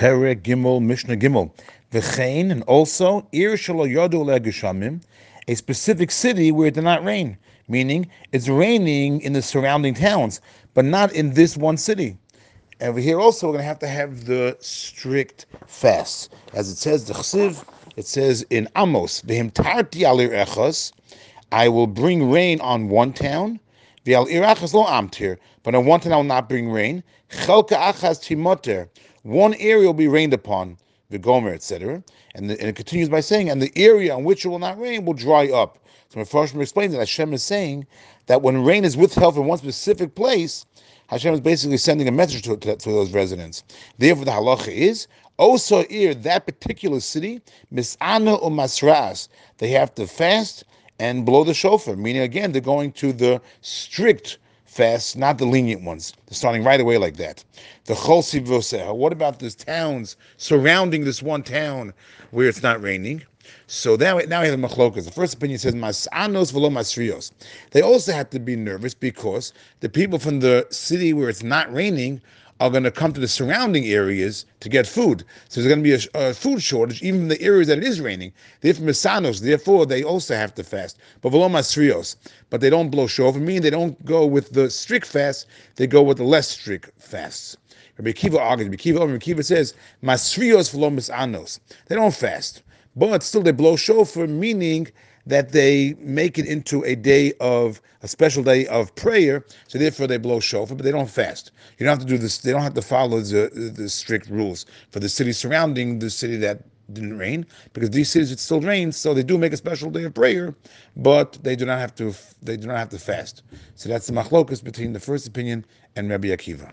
Perek Gimel Mishnah Gimel. V'chein, and also, Ir Shalo Yodu a specific city where it did not rain, meaning it's raining in the surrounding towns, but not in this one city. Over here also, we're going to have to have the strict fast. As it says, the chsiv, it says in Amos, V'himtarti alir echos, I will bring rain on one town, v'al irachas lo amtir, but on one town I will not bring rain. Chelka achas timoter, one area will be rained upon, the Gomer, etc. And, and, it continues by saying, and the area on which it will not rain will dry up. So Mepharshim explains that Hashem is saying that when rain is withheld from one specific place, Hashem is basically sending a message to, to, to those residents. Therefore, the halacha is also ir that particular city misana umasras. They have to fast and blow the shofar, meaning again they're going to the strict fasts, not the lenient ones. They're starting right away like that. The Voseha. What about the towns surrounding this one town where it's not raining? So now, now we have the machlokas. The first opinion says masanos velo masrios. They also have to be nervous because the people from the city where it's not raining are going to come to the surrounding areas to get food. So there's going to be a, a food shortage, even in the areas that it is raining. They're from Misanos, therefore they also have to fast. But Velomasrios, but they don't blow shofar, meaning they don't go with the strict fast, they go with the less strict fasts. Rabbi Akiva argues, Rabbi Akiva, Rabbi says, Masrios Velomisanos. They don't fast, but still they blow shofar, meaning that they make it into a day of a special day of prayer. So therefore they blow shofar, but they don't fast. You don't have to do this. They don't have to follow the, the strict rules for the city surrounding the city that didn't rain, because these cities it still rains. So they do make a special day of prayer, but they do not have to. They do not have to fast. So that's the machlokus between the first opinion and Rabbi Akiva.